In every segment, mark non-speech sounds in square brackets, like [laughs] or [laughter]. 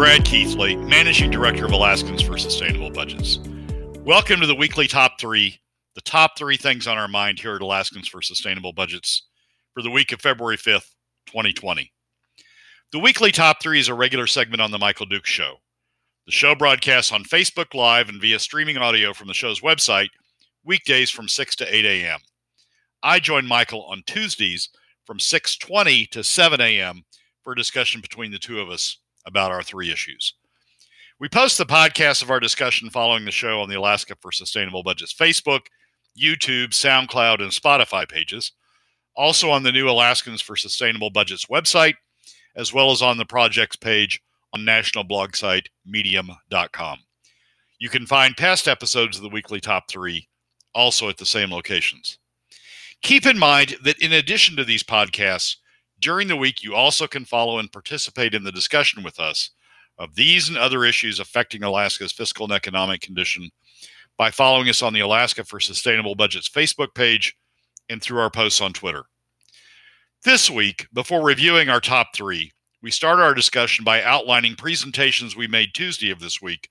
Brad Keithley, Managing Director of Alaskans for Sustainable Budgets. Welcome to the weekly top three, the top three things on our mind here at Alaskans for Sustainable Budgets for the week of February 5th, 2020. The weekly top three is a regular segment on The Michael Duke Show. The show broadcasts on Facebook Live and via streaming audio from the show's website, weekdays from 6 to 8 a.m. I join Michael on Tuesdays from 6:20 to 7 a.m. for a discussion between the two of us about our three issues. We post the podcast of our discussion following the show on the Alaska for Sustainable Budgets Facebook, YouTube, SoundCloud, and Spotify pages, also on the new Alaskans for Sustainable Budgets website, as well as on the project's page on national blog site medium.com. You can find past episodes of the weekly top three also at the same locations. Keep in mind that in addition to these podcasts, during the week you also can follow and participate in the discussion with us of these and other issues affecting Alaska's fiscal and economic condition by following us on the Alaska for Sustainable Budgets Facebook page and through our posts on Twitter. This week, before reviewing our top three, we start our discussion by outlining presentations we made Tuesday of this week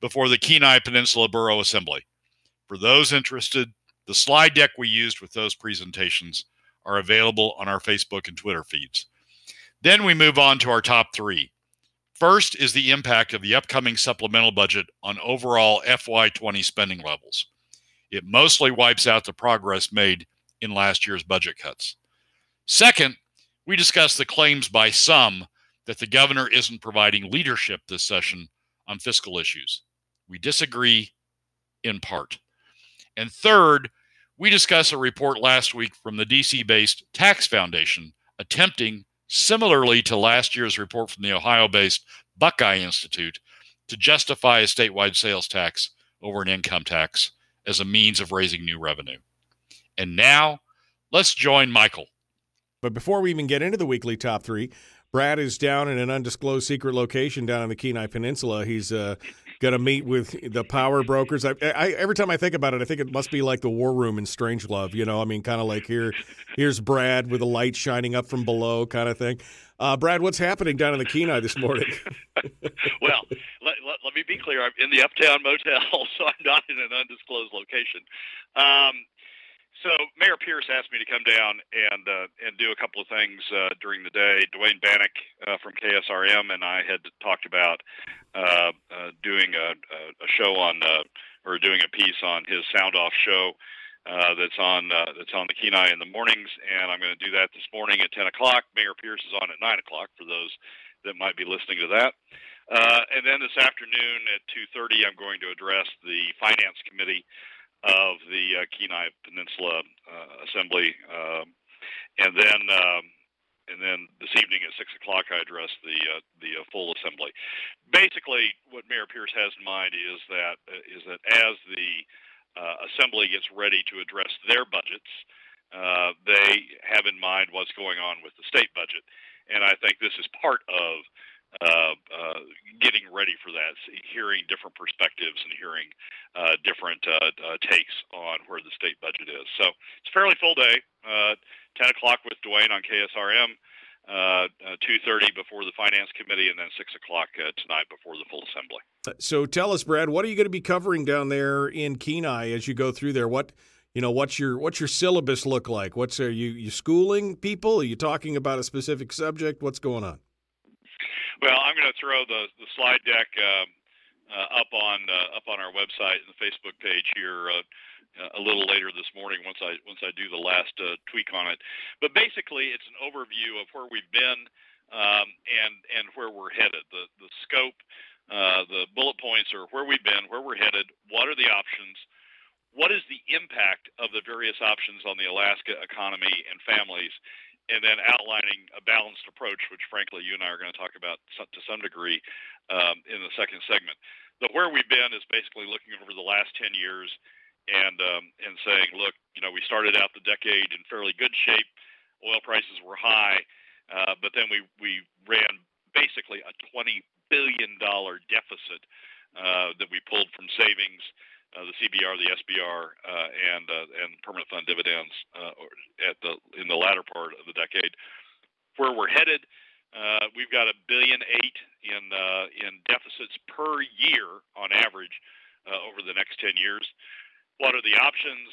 before the Kenai Peninsula Borough Assembly. For those interested, the slide deck we used with those presentations are available on our Facebook and Twitter feeds. Then we move on to our top three. First is the impact of the upcoming supplemental budget on overall FY20 spending levels. It mostly wipes out the progress made in last year's budget cuts. Second, we discuss the claims by some that the governor isn't providing leadership this session on fiscal issues. We disagree in part. And third, we discuss a report last week from the DC based Tax Foundation attempting, similarly to last year's report from the Ohio based Buckeye Institute, to justify a statewide sales tax over an income tax as a means of raising new revenue. And now, let's join Michael. But before we even get into the weekly top three, Brad is down in an undisclosed secret location down in the Kenai Peninsula. He's uh, going to meet with the power brokers. I, I, every time I think about it, I think it must be like the war room in Strangelove. You know, I mean, kind of like here, here's Brad with a light shining up from below, kind of thing. Uh, Brad, what's happening down in the Kenai this morning? [laughs] well, let, let, let, me be clear. I'm in the Uptown Motel, [laughs] so I'm not in an undisclosed location. Um, so Mayor Pierce asked me to come down and uh, and do a couple of things uh, during the day. Duane Bannock uh, from KSRM and I had talked about uh, uh, doing a, a show on uh, or doing a piece on his sound off show that's on that's on the Kenai in the mornings, and I'm going to do that this morning at 10 o'clock. Mayor Pierce is on at 9 o'clock for those that might be listening to that. And then this afternoon at 2:30, I'm going to address the Finance Committee of the uh, Kenai Peninsula uh, Assembly, um, and then um, and then this evening at six o'clock I address the uh, the uh, full assembly. Basically, what Mayor Pierce has in mind is that uh, is that as the uh, assembly gets ready to address their budgets, they have in mind what's going on with the state budget, and I think this is part of uh, uh, getting ready for that, hearing different perspectives and hearing uh, different uh, uh, takes on where the state budget is. So it's a fairly full day. Uh, 10 o'clock with Duane on KSRM, 2:30 before the Finance Committee, and then 6 o'clock tonight before the full assembly. So tell us, Brad, what are you going to be covering down there in Kenai as you go through there? What you know, what's your what's your syllabus look like? What's are you you schooling people? Are you talking about a specific subject? What's going on? Well, I'm going to throw the, the slide deck um, uh, up on uh, up on our website and the Facebook page here uh, a little later this morning once I once I do the last uh, tweak on it. But basically, it's an overview of where we've been um, and and where we're headed. The the scope, uh, the bullet points are where we've been, where we're headed, what are the options, what is the impact of the various options on the Alaska economy and families, and then outlining a balanced approach, which frankly you and I are going to talk about to some degree um, in the second segment. The where we've been is basically looking over the last 10 years and um, and saying, look, you know, we started out the decade in fairly good shape. Oil prices were high, uh, but then we we ran basically a 20 billion dollar deficit uh, that we pulled from savings uh, the CBR, the SBR, uh, and uh, and permanent fund dividends uh, at the in the latter part of the decade. Where we're headed, Uh, we've got a billion eight in in deficits per year on average over the next ten years. What are the options?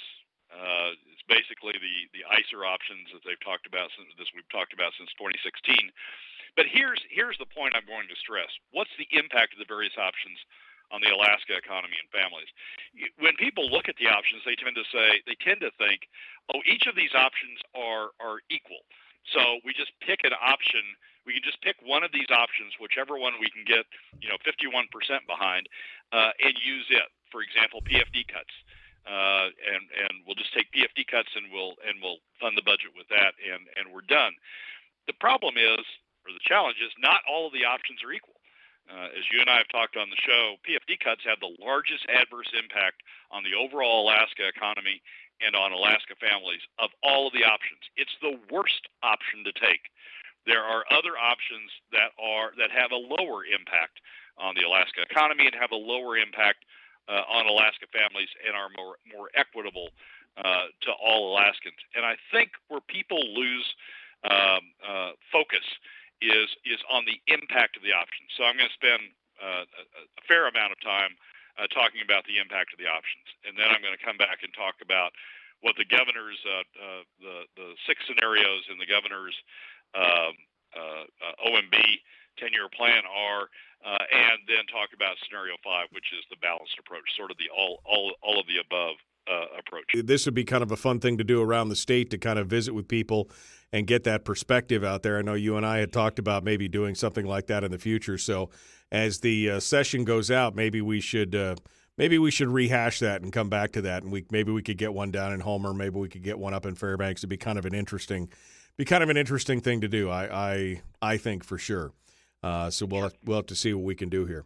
It's basically the the ISER options that they've talked about since this we've talked about since 2016. But here's here's the point I'm going to stress. What's the impact of the various options on the Alaska economy and families? When people look at the options, they tend to say they tend to think, oh, each of these options are are equal. So we just pick an option. We can just pick one of these options, whichever one we can get, you know, 51% behind, uh, and use it. For example, PFD cuts, uh, and and we'll just take PFD cuts and we'll and we'll fund the budget with that, and and we're done. The problem is, or the challenge is, not all of the options are equal. Uh, as you and I have talked on the show, PFD cuts have the largest adverse impact on the overall Alaska economy and on Alaska families of all of the options. It's the worst option to take. There are other options that are that have a lower impact on the Alaska economy and have a lower impact uh, on Alaska families and are more more equitable uh, to all Alaskans. And I think where people lose um, uh, focus is is on the impact of the options. So I'm going to spend uh, a, a fair amount of time uh, talking about the impact of the options, and then I'm going to come back and talk about what the governor's uh, uh, the the six scenarios in the governor's um, uh, uh, OMB 10 year plan are, and then talk about scenario five, which is the balanced approach, sort of the all all all of the above. Approach. This would be kind of a fun thing to do around the state to kind of visit with people and get that perspective out there. I know you and I had talked about maybe doing something like that in the future. So as the uh, session goes out, maybe we should uh, maybe we should rehash that and come back to that, and we maybe we could get one down in Homer, maybe we could get one up in Fairbanks. It'd be kind of an interesting, be kind of an interesting thing to do. I I I think for sure. Uh, so we'll have, we'll have to see what we can do here.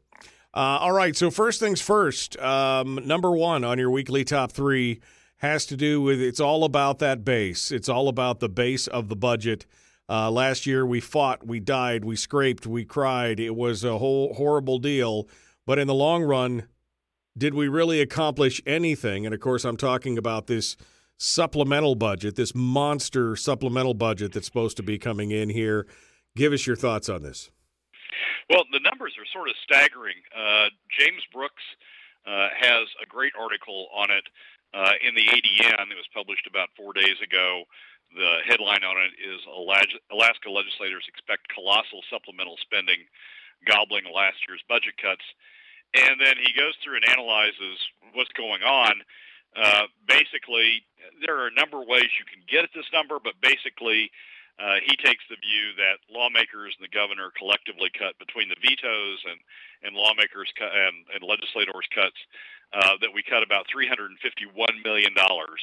Uh, all right. So first things first. Um, number one on your weekly top three has to do with it's all about that base. It's all about the base of the budget. Uh, last year we fought, we died, we scraped, we cried. It was a whole horrible deal. But in the long run, did we really accomplish anything? And of course, I'm talking about this supplemental budget, this monster supplemental budget that's supposed to be coming in here. Give us your thoughts on this. Well, the numbers are sort of staggering. Uh, James Brooks uh, has a great article on it uh, in the ADN. It was published about four days ago. The headline on it is Alaska legislators expect colossal supplemental spending, gobbling last year's budget cuts. And then he goes through and analyzes what's going on. Uh, basically, there are a number of ways you can get at this number, but basically, uh, he takes the view that lawmakers and the governor collectively cut between the vetoes and and lawmakers cut, and, and legislators cuts uh, that we cut about 351 million dollars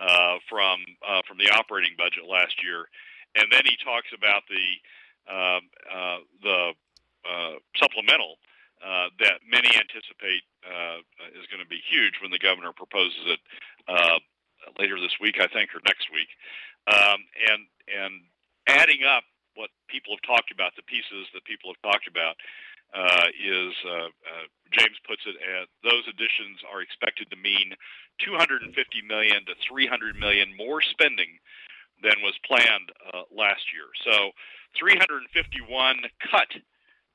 uh, from uh, from the operating budget last year, and then he talks about the um, uh, the uh, supplemental uh, that many anticipate is going to be huge when the governor proposes it later this week, I think, or next week, um, and and adding up what people have talked about, the pieces that people have talked about, uh, is uh, uh, James puts it at those additions are expected to mean 250 million to 300 million more spending than was planned uh, last year. So 351 cut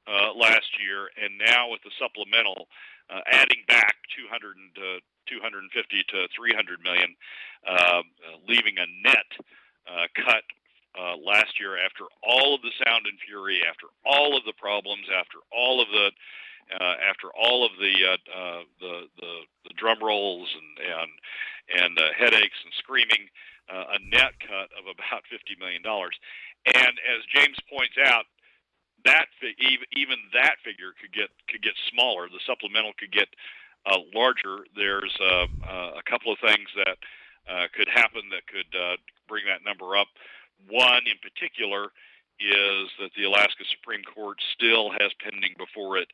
uh, last year, and now with the supplemental, uh, adding back 200 to 250 to 300 million, leaving a net cut uh, last year after all of the sound and fury, after all of the problems, after all of the uh, after all of the, uh, uh, the the the drum rolls and and and uh, headaches and screaming, uh, a net cut of about [laughs] fifty million dollars. And as James points out, that even that figure could get could get smaller. The supplemental could get larger. There's a couple of things that could happen that could bring that number up. One in particular is that the Alaska Supreme Court still has pending before it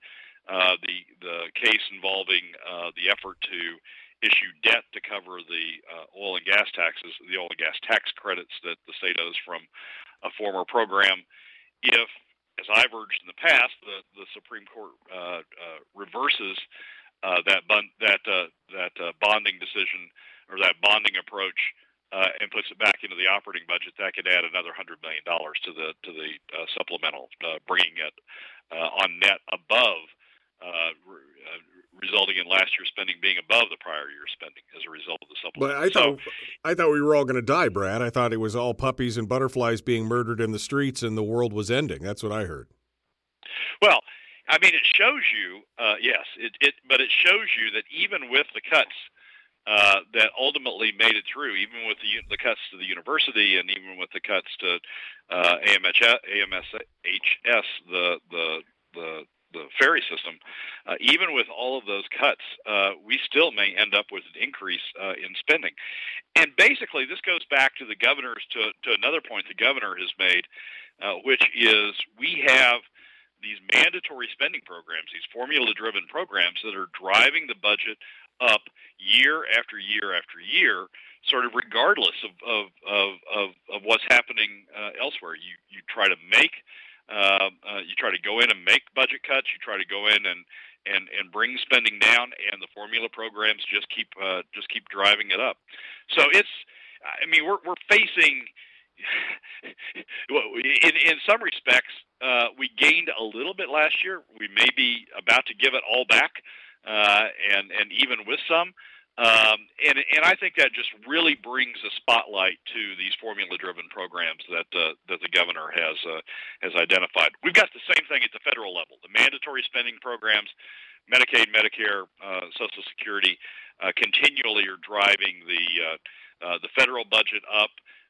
uh, the the case involving uh, the effort to issue debt to cover the uh, oil and gas taxes, the oil and gas tax credits that the state owes from a former program. If, as I've urged in the past, the the Supreme Court uh, uh, reverses uh, that bond, that that bonding decision or that bonding approach uh, and puts it back into the operating budget, that could add another hundred million dollars to the to the uh, supplemental, uh, bringing it uh, on net above, uh, re- uh, resulting in last year's spending being above the prior year's spending as a result of the supplemental. But I thought so, I thought we were all going to die, Brad. I thought it was all puppies and butterflies being murdered in the streets, and the world was ending. That's what I heard. Well, I mean, it shows you, uh, yes, it, it, but it shows you that even with the cuts uh, that ultimately made it through, even with the, the cuts to the university and even with the cuts to uh, AMHS, the the the the ferry system, uh, even with all of those cuts, uh, we still may end up with an increase uh, in spending. And basically, this goes back to the governor's to, to another point the governor has made, uh, which is we have these mandatory spending programs, these formula-driven programs that are driving the budget up year after year after year, sort of regardless of of of of, of what's happening uh, elsewhere. You you try to make uh, uh, you try to go in and make budget cuts. You try to go in and and and bring spending down, and the formula programs just keep uh, just keep driving it up. So it's I mean we're we're facing [laughs] in in some respects, uh, we gained a little bit last year. We may be about to give it all back, uh, and and even with some. Um, and and I think that just really brings a spotlight to these formula-driven programs that uh, that the governor has uh, has identified. We've got the same thing at the federal level: the mandatory spending programs, Medicaid, Medicare, uh, Social Security, uh, continually are driving the uh, uh, the federal budget up.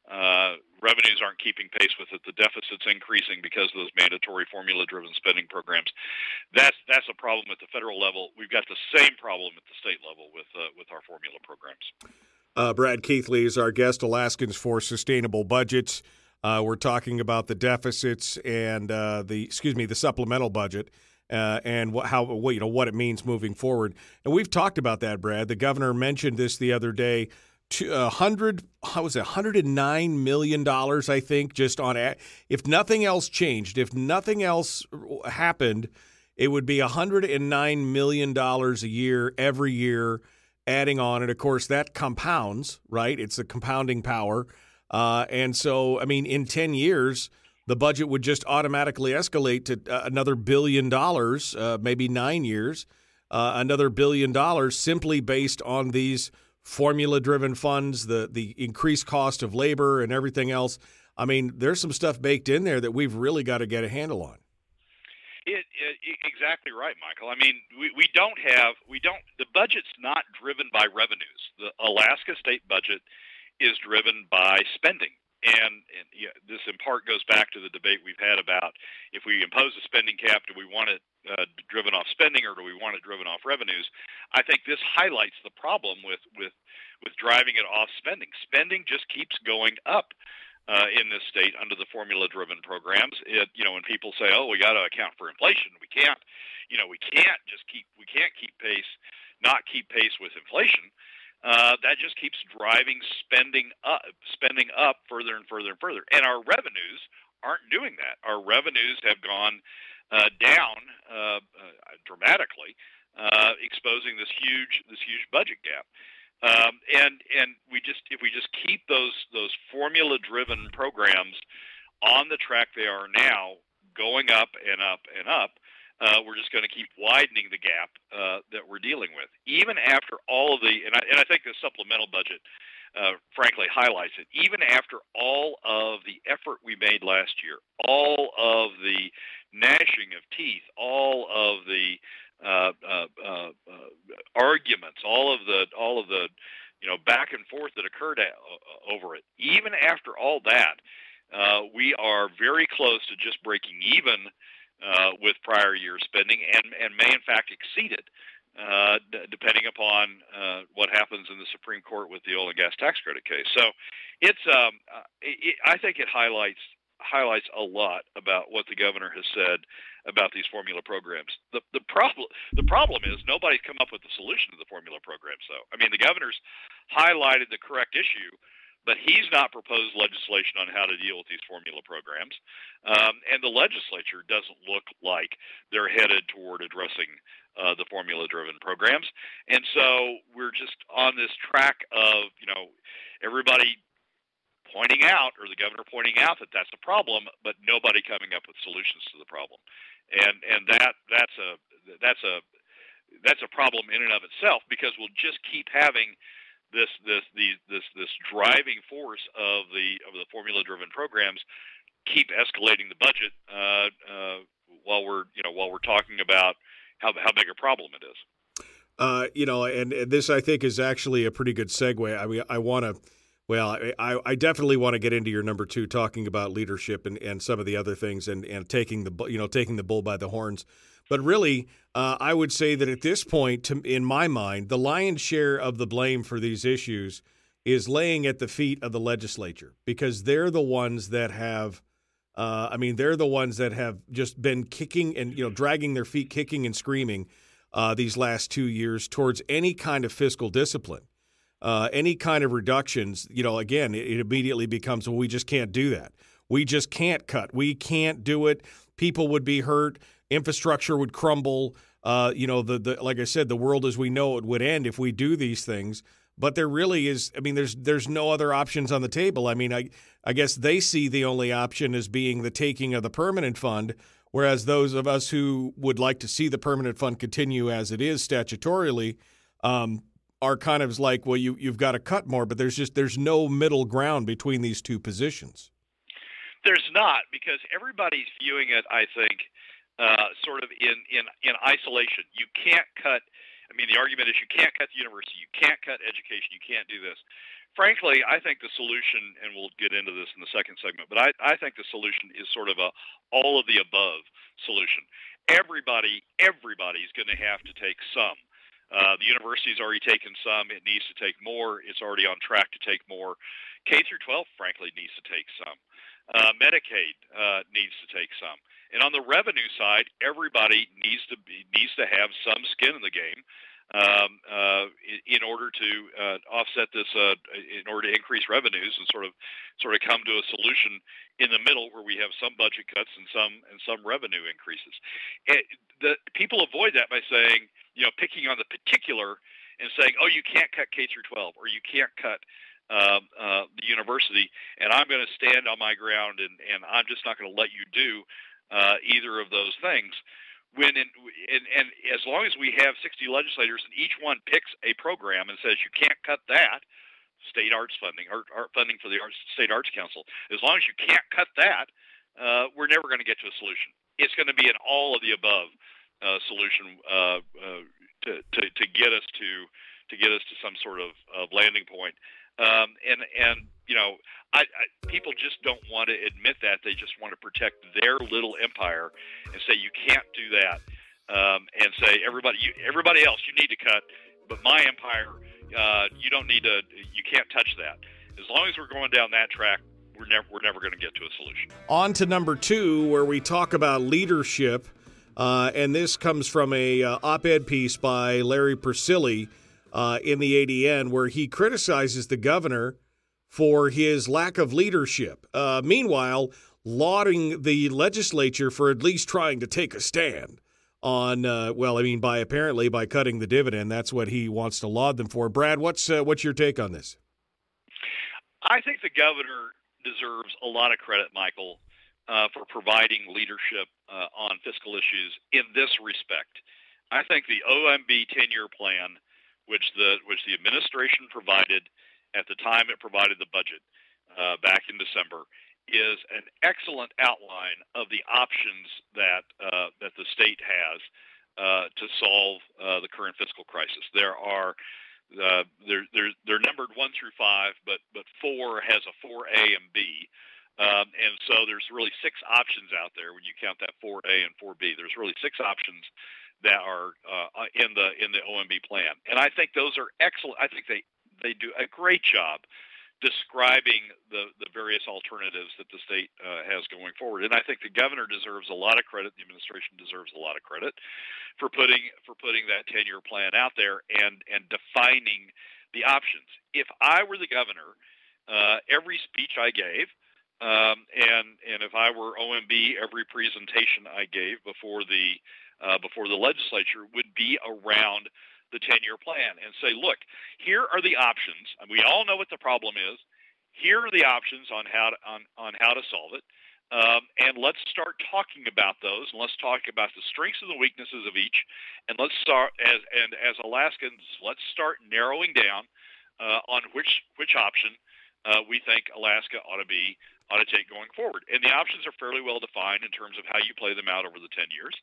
Uh, revenues aren't keeping pace with it. The deficit's increasing because of those mandatory formula-driven spending programs. That's that's a problem at the federal level. We've got the same problem at the state level with uh, with our formula programs. Uh, Brad Keithley is our guest, Alaskans for Sustainable Budgets. Uh, we're talking about the deficits and uh, the excuse me the supplemental budget. Uh, and what, how you know what it means moving forward, and we've talked about that, Brad. The governor mentioned this the other day hundred how was it 109 million dollars i think just on if nothing else changed if nothing else happened it would be 109 million dollars a year every year adding on. And of course that compounds right? It's a compounding power. Uh, and so i mean in 10 years the budget would just automatically escalate to uh, another billion dollars uh, maybe nine years uh, another billion dollars simply based on these formula driven funds, the the increased cost of labor and everything else. I mean, there's some stuff baked in there that we've really got to get a handle on. It, it, exactly right, Michael. I mean, we, we don't have we don't the budget's not driven by revenues. The Alaska state budget is driven by spending. And, and yeah, this in part goes back to the debate we've had about if we impose a spending cap, do we want it uh, driven off spending or do we want it driven off revenues? I think this highlights the problem with with with driving it off spending. Spending just keeps going up. Uh, in this state, under the formula-driven programs, it you know when people say, "Oh, we got to account for inflation," we can't, you know, we can't just keep we can't keep pace, not keep pace with inflation uh, that just keeps driving spending up, spending up further and further and further. And our revenues aren't doing that. Our revenues have gone uh, down uh, uh, dramatically, uh, exposing this huge this huge budget gap. Um, and and we just if we just keep those those formula driven programs on the track they are now, going up and up and up, uh, we're just going to keep widening the gap uh, that we're dealing with. Even after all of the, and I, and I think the supplemental budget, uh, frankly, highlights it. Even after all of the effort we made last year, all of the gnashing of teeth, all of the uh, uh, uh, arguments, all of the, all of the, you know, back and forth that occurred a- over it. Even after all that, we are very close to just breaking even uh, with prior year spending and, and may in fact exceed it, uh, d- depending upon uh, what happens in the Supreme Court with the oil and gas tax credit case. So, it's um, uh, it, I think it highlights highlights a lot about what the governor has said about these formula programs. The the problem the problem is nobody's come up with the solution to the formula programs though. I mean the governor's highlighted the correct issue, but he's not proposed legislation on how to deal with these formula programs. Um, and the legislature doesn't look like they're headed toward addressing uh, the formula driven programs. And so we're just on this track of, you know, everybody pointing out, or the governor pointing out that that's a problem, but nobody coming up with solutions to the problem, and and that that's a that's a that's a problem in and of itself because we'll just keep having this this the, this this driving force of the of the formula driven programs keep escalating the budget uh, uh, while we're you know while we're talking about how how big a problem it is. Uh, you know, and, and, this I think is actually a pretty good segue. I mean, I want to. Well, I, I definitely want to get into your number two, talking about leadership and, and some of the other things, and, and taking the you know taking the bull by the horns. But really, uh, I would say that at this point, to, in my mind, the lion's share of the blame for these issues is laying at the feet of the legislature because they're the ones that have. Uh, I mean, they're the ones that have just been kicking and you know dragging their feet, kicking and screaming uh, these last two years towards any kind of fiscal discipline, uh, any kind of reductions, you know, again, it, it immediately becomes, well, we just can't do that. We just can't cut. We can't do it. People would be hurt. Infrastructure would crumble. Uh, you know, the, the like I said, the world as we know it would end if we do these things. But there really is. I mean, there's there's no other options on the table. I mean, I I guess they see the only option as being the taking of the permanent fund, Whereas those of us who would like to see the permanent fund continue as it is statutorily um, are kind of like, well, you you've got to cut more, but there's just there's no middle ground between these two positions. There's not because everybody's viewing it, I think, uh, sort of in, in in isolation. You can't cut. I mean, the argument is you can't cut the university, you can't cut education, you can't do this frankly, I think the solution, and we'll get into this in the second segment, but I, I think the solution is sort of a all of the above solution. Everybody, everybody's going to have to take some. Uh, the university's already taken some. It needs to take more. It's already on track to take more. K through 12, frankly, needs to take some. Uh, Medicaid uh, needs to take some. And on the revenue side, everybody needs to be needs to have some skin in the game um, uh, in order to uh, offset this, uh, in order to increase revenues and sort of sort of come to a solution in the middle where we have some budget cuts and some and some revenue increases. It, the people avoid that by saying, you know, picking on the particular and saying, oh, you can't cut K through 12 or you can't cut um, uh, the university, and I'm going to stand on my ground and, and I'm just not going to let you do uh, either of those things. When in, and, and as long as we have 60 legislators and each one picks a program and says you can't cut that state arts funding or art funding for the arts, state arts council as long as you can't cut that uh, we're never going to get to a solution. It's going to be an all of the above uh, solution uh, uh, to, to, to get us to to get us to some sort of, of landing point um, and and you know, I, I, people just don't want to admit that. They just want to protect their little empire and say you can't do that, um, and say everybody, you, everybody else, you need to cut, but my empire, uh, you don't need to, you can't touch that. As long as we're going down that track, we're never we're never going to get to a solution. On to number two, where we talk about leadership, uh, and this comes from a uh, op-ed piece by Larry Persily uh, in the ADN, where he criticizes the governor for his lack of leadership. Uh, meanwhile, lauding the legislature for at least trying to take a stand on uh, well, I mean, by apparently by cutting the dividend. That's what he wants to laud them for. Brad, what's uh, what's your take on this? I think the governor deserves a lot of credit, Michael, uh, for providing leadership uh, on fiscal issues in this respect. I think the OMB 10-year plan, which the which the administration provided at the time it provided the budget uh, back in December is an excellent outline of the options that uh, that the state has uh, to solve uh, the current fiscal crisis. There are uh, they're, they're, they're numbered one through five, but but four has a four A and B. Um, and so there's really six options out there when you count that 4A and 4B. There's really six options that are uh, in the in the OMB plan, and I think those are excellent. I think they they do a great job describing the, the various alternatives that the state uh, has going forward. And I think the governor deserves a lot of credit. The administration deserves a lot of credit for putting for putting that 10 year plan out there and and defining the options. If I were the governor, uh, every speech I gave. Um, and and if I were OMB, every presentation I gave before the uh, before the legislature would be around the 10 year plan and say, look, here are the options. And we all know what the problem is. here are the options on how to on, on how to solve it. Um, and let's start talking about those, and let's talk about the strengths and the weaknesses of each, and let's start as and as Alaskans, let's start narrowing down uh, on which which option uh, we think Alaska ought to be ought to take going forward. And the options are fairly well defined in terms of how you play them out over the 10 years,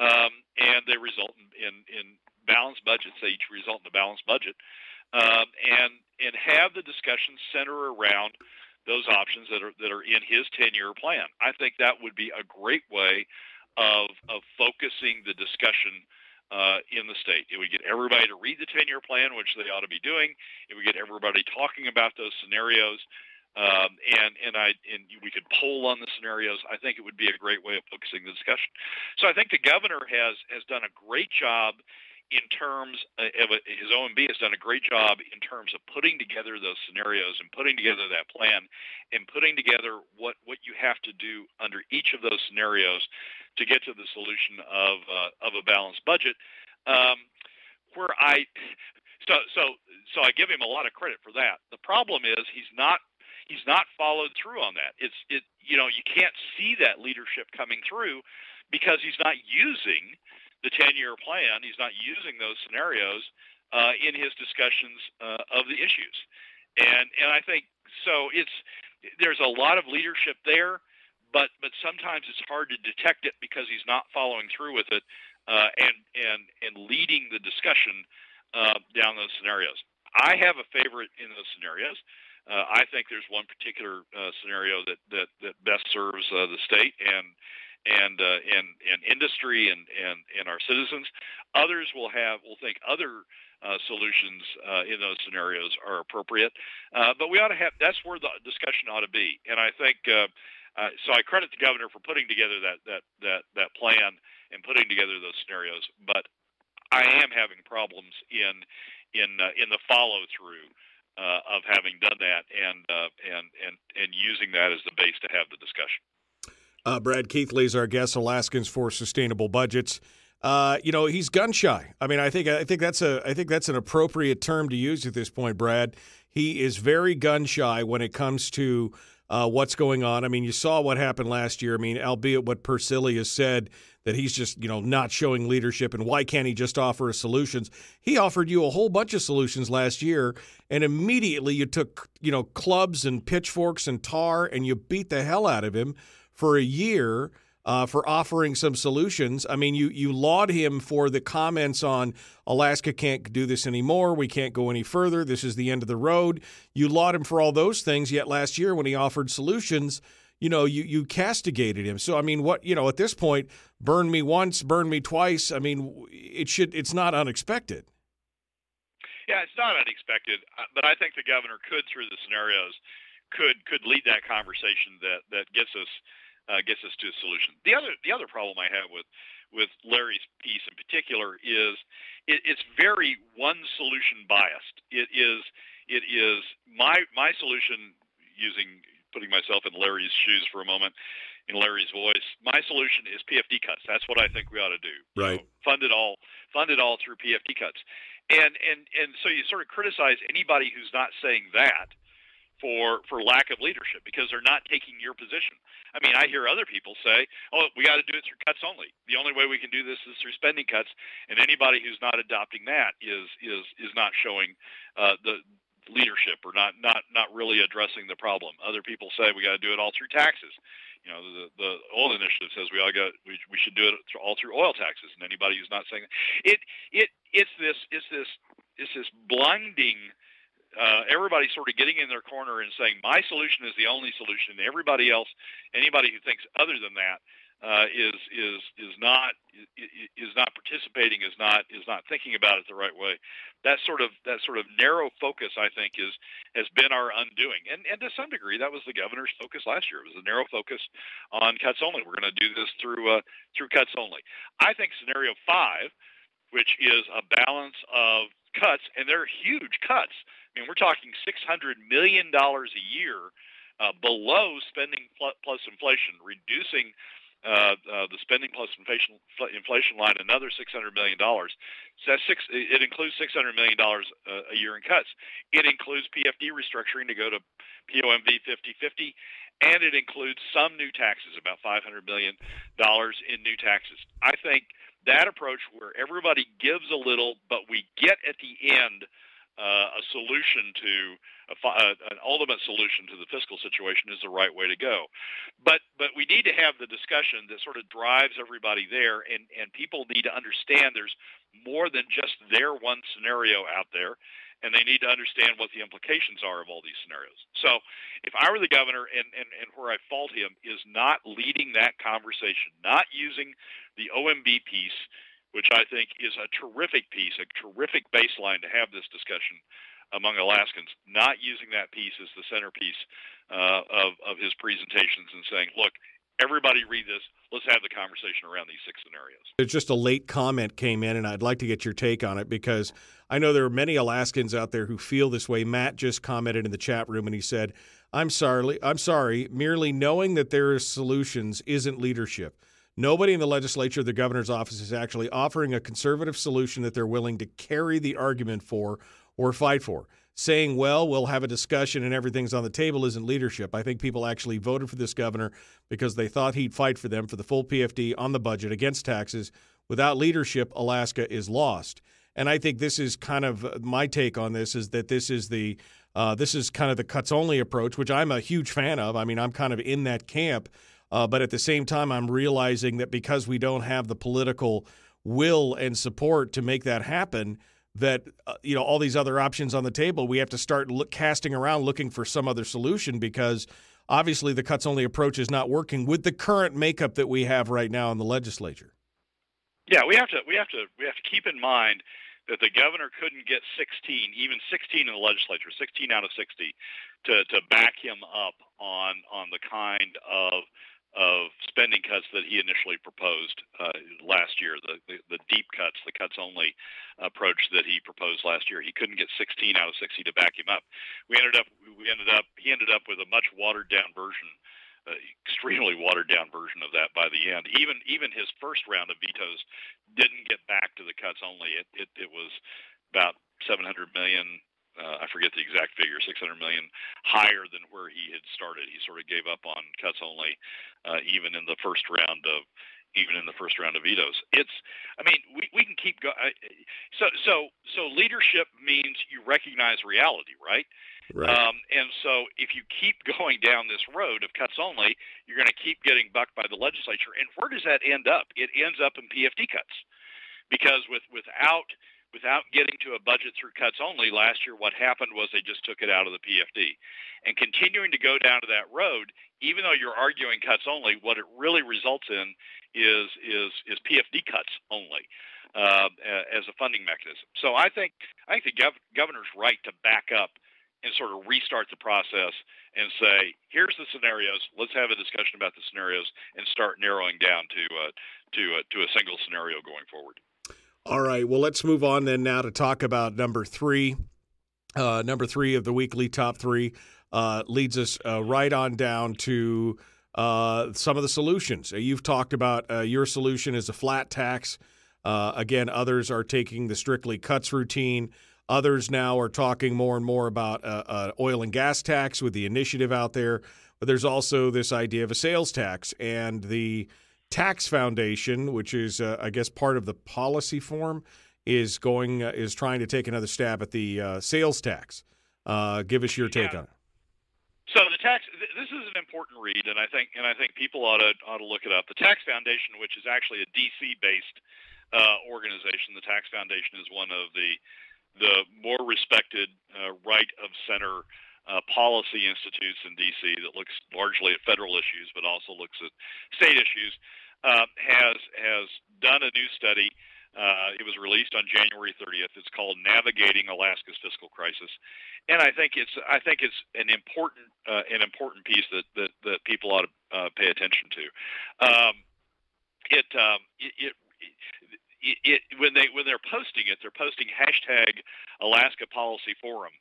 um, and they result in, in, in balanced budgets. They each result in a balanced budget, um, and and have the discussion center around those options that are that are in his 10-year plan. I think that would be a great way of of focusing the discussion uh, in the state. It would get everybody to read the 10-year plan, which they ought to be doing. It would get everybody talking about those scenarios, um, and and I and we could poll on the scenarios. I think it would be a great way of focusing the discussion. So I think the governor has has done a great job in terms of his OMB has done a great job in terms of putting together those scenarios and putting together that plan and putting together what, what you have to do under each of those scenarios to get to the solution of, uh, of a balanced budget. Um, where I so so so I give him a lot of credit for that. The problem is he's not he's not followed through on that. It's it you know you can't see that leadership coming through because he's not using the 10 year plan. He's not using those scenarios uh, in his discussions uh, of the issues. And, and I think so it's there's a lot of leadership there, but, but sometimes it's hard to detect it because he's not following through with it uh, and, and, and leading the discussion uh, down those scenarios. I have a favorite in those scenarios. Uh, I think there's one particular uh, scenario that, that, that best serves uh, the state and and uh, and and industry and and and our citizens. Others will have will think other uh, solutions uh, in those scenarios are appropriate, but we ought to have that's where the discussion ought to be. And I think so. I credit the governor for putting together that that that that plan and putting together those scenarios. But I am having problems in in in the follow through. Of having done that and and and and using that as the base to have the discussion. Uh, Brad Keithley is our guest, Alaskans for Sustainable Budgets. Uh, you know, he's gun shy. I mean, I think I think that's a I think that's an appropriate term to use at this point, Brad. He is very gun shy when it comes to uh, what's going on. I mean, you saw what happened last year. I mean, albeit what Persily said that he's just you know not showing leadership, and why can't he just offer us solutions? He offered you a whole bunch of solutions last year, and immediately you took you know clubs and pitchforks and tar, and you beat the hell out of him for a year uh, for offering some solutions. I mean, you you laud him for the comments on Alaska can't do this anymore. We can't go any further. This is the end of the road. You laud him for all those things. Yet last year, when he offered solutions, you know, you you castigated him. So I mean, what you know at this point, burn me once, burn me twice. I mean, it should it's not unexpected. Yeah, it's not unexpected, uh, but I think the governor could, through the scenarios, could could lead that conversation that that gets us uh, gets us to a solution. The other the other problem I have with with Larry's piece in particular is it, it's very one solution biased. It is it is my my solution using putting myself in Larry's shoes for a moment in Larry's voice. My solution is PFD cuts. That's what I think we ought to do. Right. Fund it all fund it all through PFD cuts. And and and so you sort of criticize anybody who's not saying that for for lack of leadership because they're not taking your position. I mean, I hear other people say, "Oh, we got to do it through cuts only. The only way we can do this is through spending cuts." And anybody who's not adopting that is is is not showing uh, the leadership or not not not really addressing the problem. Other people say we got to do it all through taxes. You know, the the oil initiative says we all got we, we should do it all through oil taxes. And anybody who's not saying it it it's this it's this it's this blinding uh, everybody sort of getting in their corner and saying my solution is the only solution. Everybody else, anybody who thinks other than that, uh, is is is not is not participating, is not is not thinking about it the right way. That sort of that sort of narrow focus, I think, is has been our undoing, and and to some degree, that was the governor's focus last year. It was a narrow focus on cuts only. We're going to do this through uh, through cuts only. I think scenario five, which is a balance of cuts, and they're huge cuts. I mean, we're talking $600 million a year uh, below spending plus inflation, reducing uh, uh, the spending plus inflation inflation line another six hundred million dollars. So that's six. It includes six hundred million dollars uh, a year in cuts. It includes PFD restructuring to go to POMV 50-50, and it includes some new taxes, about five hundred million dollars in new taxes. I think that approach, where everybody gives a little, but we get at the end uh, a solution to a, uh, an ultimate solution to the fiscal situation is the right way to go. But but we need to have the discussion that sort of drives everybody there, and and people need to understand there's more than just their one scenario out there. And they need to understand what the implications are of all these scenarios. So, if I were the governor, and, and, and where I fault him is not leading that conversation, not using the OMB piece which I think is a terrific piece, a terrific baseline to have this discussion among Alaskans, not using that piece as the centerpiece uh, of, of his presentations and saying, look, everybody read this. Let's have the conversation around these six scenarios. It's just a late comment came in, and I'd like to get your take on it because I know there are many Alaskans out there who feel this way. Matt just commented in the chat room, and he said, "I'm sorry, I'm sorry. Merely knowing that there are solutions isn't leadership." Nobody in the legislature, the governor's office, is actually offering a conservative solution that they're willing to carry the argument for or fight for. Saying, well, we'll have a discussion and everything's on the table isn't leadership. I think people actually voted for this governor because they thought he'd fight for them for the full PFD on the budget against taxes. Without leadership, Alaska is lost. And I think this is kind of my take on this is that this is the uh, this is kind of the cuts only approach, which I'm a huge fan of. I mean, I'm kind of in that camp. Uh, but at the same time, I'm realizing that because we don't have the political will and support to make that happen, that uh, you know all these other options on the table, we have to start look, casting around looking for some other solution because obviously the cuts only approach is not working with the current makeup that we have right now in the legislature. Yeah, we have to we have to we have to keep in mind that the governor couldn't get 16, even 16 in the legislature, 16 out of 60, to to back him up on on the kind of of spending cuts that he initially proposed uh, last year, the, the, the deep cuts, the cuts only approach that he proposed last year. He couldn't get 16 out of 60 to back him up. We ended up we ended up he ended up with a much watered down version, uh, extremely watered down version of that by the end. Even even his first round of vetoes didn't get back to the cuts only. It it, it was about 700 million uh, I forget the exact figure, 600 million higher than where he had started. He sort of gave up on cuts only, uh, even in the first round of even in the first round of vetoes. It's, I mean, we, we can keep going. So so so leadership means you recognize reality, right? Right. Um, and so if you keep [laughs] going down this road of cuts only, you're going to keep getting bucked by the legislature. And where does that end up? It ends up in PFD cuts, because with without without getting to a budget through cuts only, last year what happened was they just took it out of the PFD. And continuing to go down to that road, even though you're arguing cuts only, what it really results in is is is PFD cuts only uh, as a funding mechanism. So I think I think the gov- governor's right to back up and sort of restart the process and say, here's the scenarios. Let's have a discussion about the scenarios and start narrowing down to uh, to uh, to a single scenario going forward. All right. Well, let's move on then now to talk about number three. Uh, number three of the weekly top three uh, leads us uh, right on down to uh, some of the solutions. Uh, you've talked about uh, your solution is a flat tax. again, others are taking the strictly cuts routine. Others now are talking more and more about uh, oil and gas tax with the initiative out there. But there's also this idea of a sales tax and the Tax Foundation, which is, uh, I guess, part of the policy forum, is going uh, is trying to take another stab at the uh, sales tax. Uh, give us your take yeah. on it. So the tax. This is an important read, and I think and I think people ought to ought to look it up. The Tax Foundation, which is actually a DC based uh, organization, the Tax Foundation is one of the the more respected uh, right of center uh, policy institutes in DC that looks largely at federal issues, but also looks at state issues, uh, has has done a new study. Uh, it was released on January 30th. It's called "Navigating Alaska's Fiscal Crisis," and I think it's I think it's an important uh, an important piece that that, that people ought to uh, pay attention to. Um, it, um, it, it it, when they when they're posting it, they're posting hashtag Alaska Policy Forum,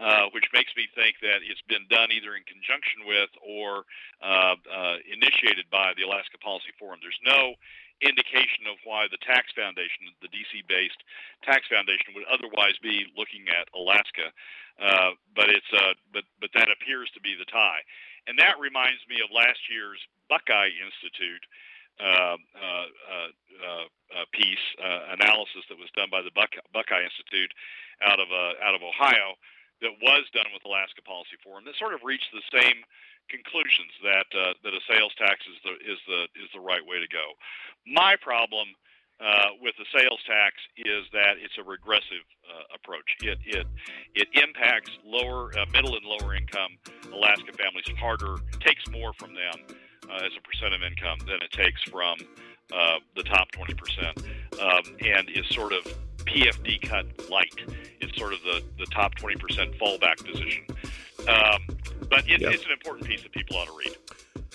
uh, which makes me think that it's been done either in conjunction with or uh, uh, initiated by the Alaska Policy Forum. There's no indication of why the tax foundation, the DC-based tax foundation, would otherwise be looking at Alaska, uh, but it's uh, but but that appears to be the tie, and that reminds me of last year's Buckeye Institute uh, uh, uh, piece analysis that was done by the Buck- Buckeye Institute out of out of Ohio that was done with Alaska Policy Forum that sort of reached the same conclusions that uh, that a sales tax is the is the is the right way to go. My problem uh, with the sales tax is that it's a regressive uh, approach. It it it impacts lower middle and lower income Alaska families harder, takes more from them uh, as a percent of income than it takes from uh, the top 20%, um, and is sort of PFD cut light. It's sort of the, the top 20% fallback position. Um, but it, yep. it's an important piece that people ought to read.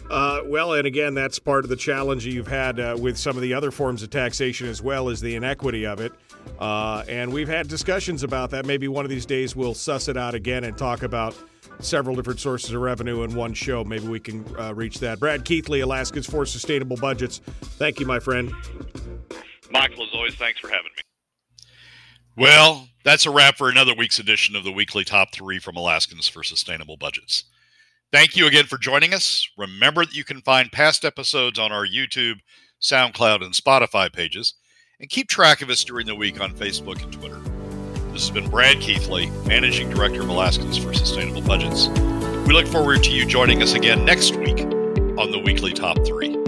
Uh, well, and again, that's part of the challenge you've had uh, with some of the other forms of taxation as well as the inequity of it. Uh, and we've had discussions about that. Maybe one of these days we'll suss it out again and talk about several different sources of revenue in one show. Maybe we can uh, reach that. Brad Keithley, Alaskans for Sustainable Budgets. Thank you, my friend. Michael, as always, thanks for having me. Well, that's a wrap for another week's edition of the weekly top three from Alaskans for Sustainable Budgets. Thank you again for joining us. Remember that you can find past episodes on our YouTube, SoundCloud, and Spotify pages, and keep track of us during the week on Facebook and Twitter. This has been Brad Keithley, Managing Director of Alaskans for Sustainable Budgets. We look forward to you joining us again next week on the Weekly Top 3.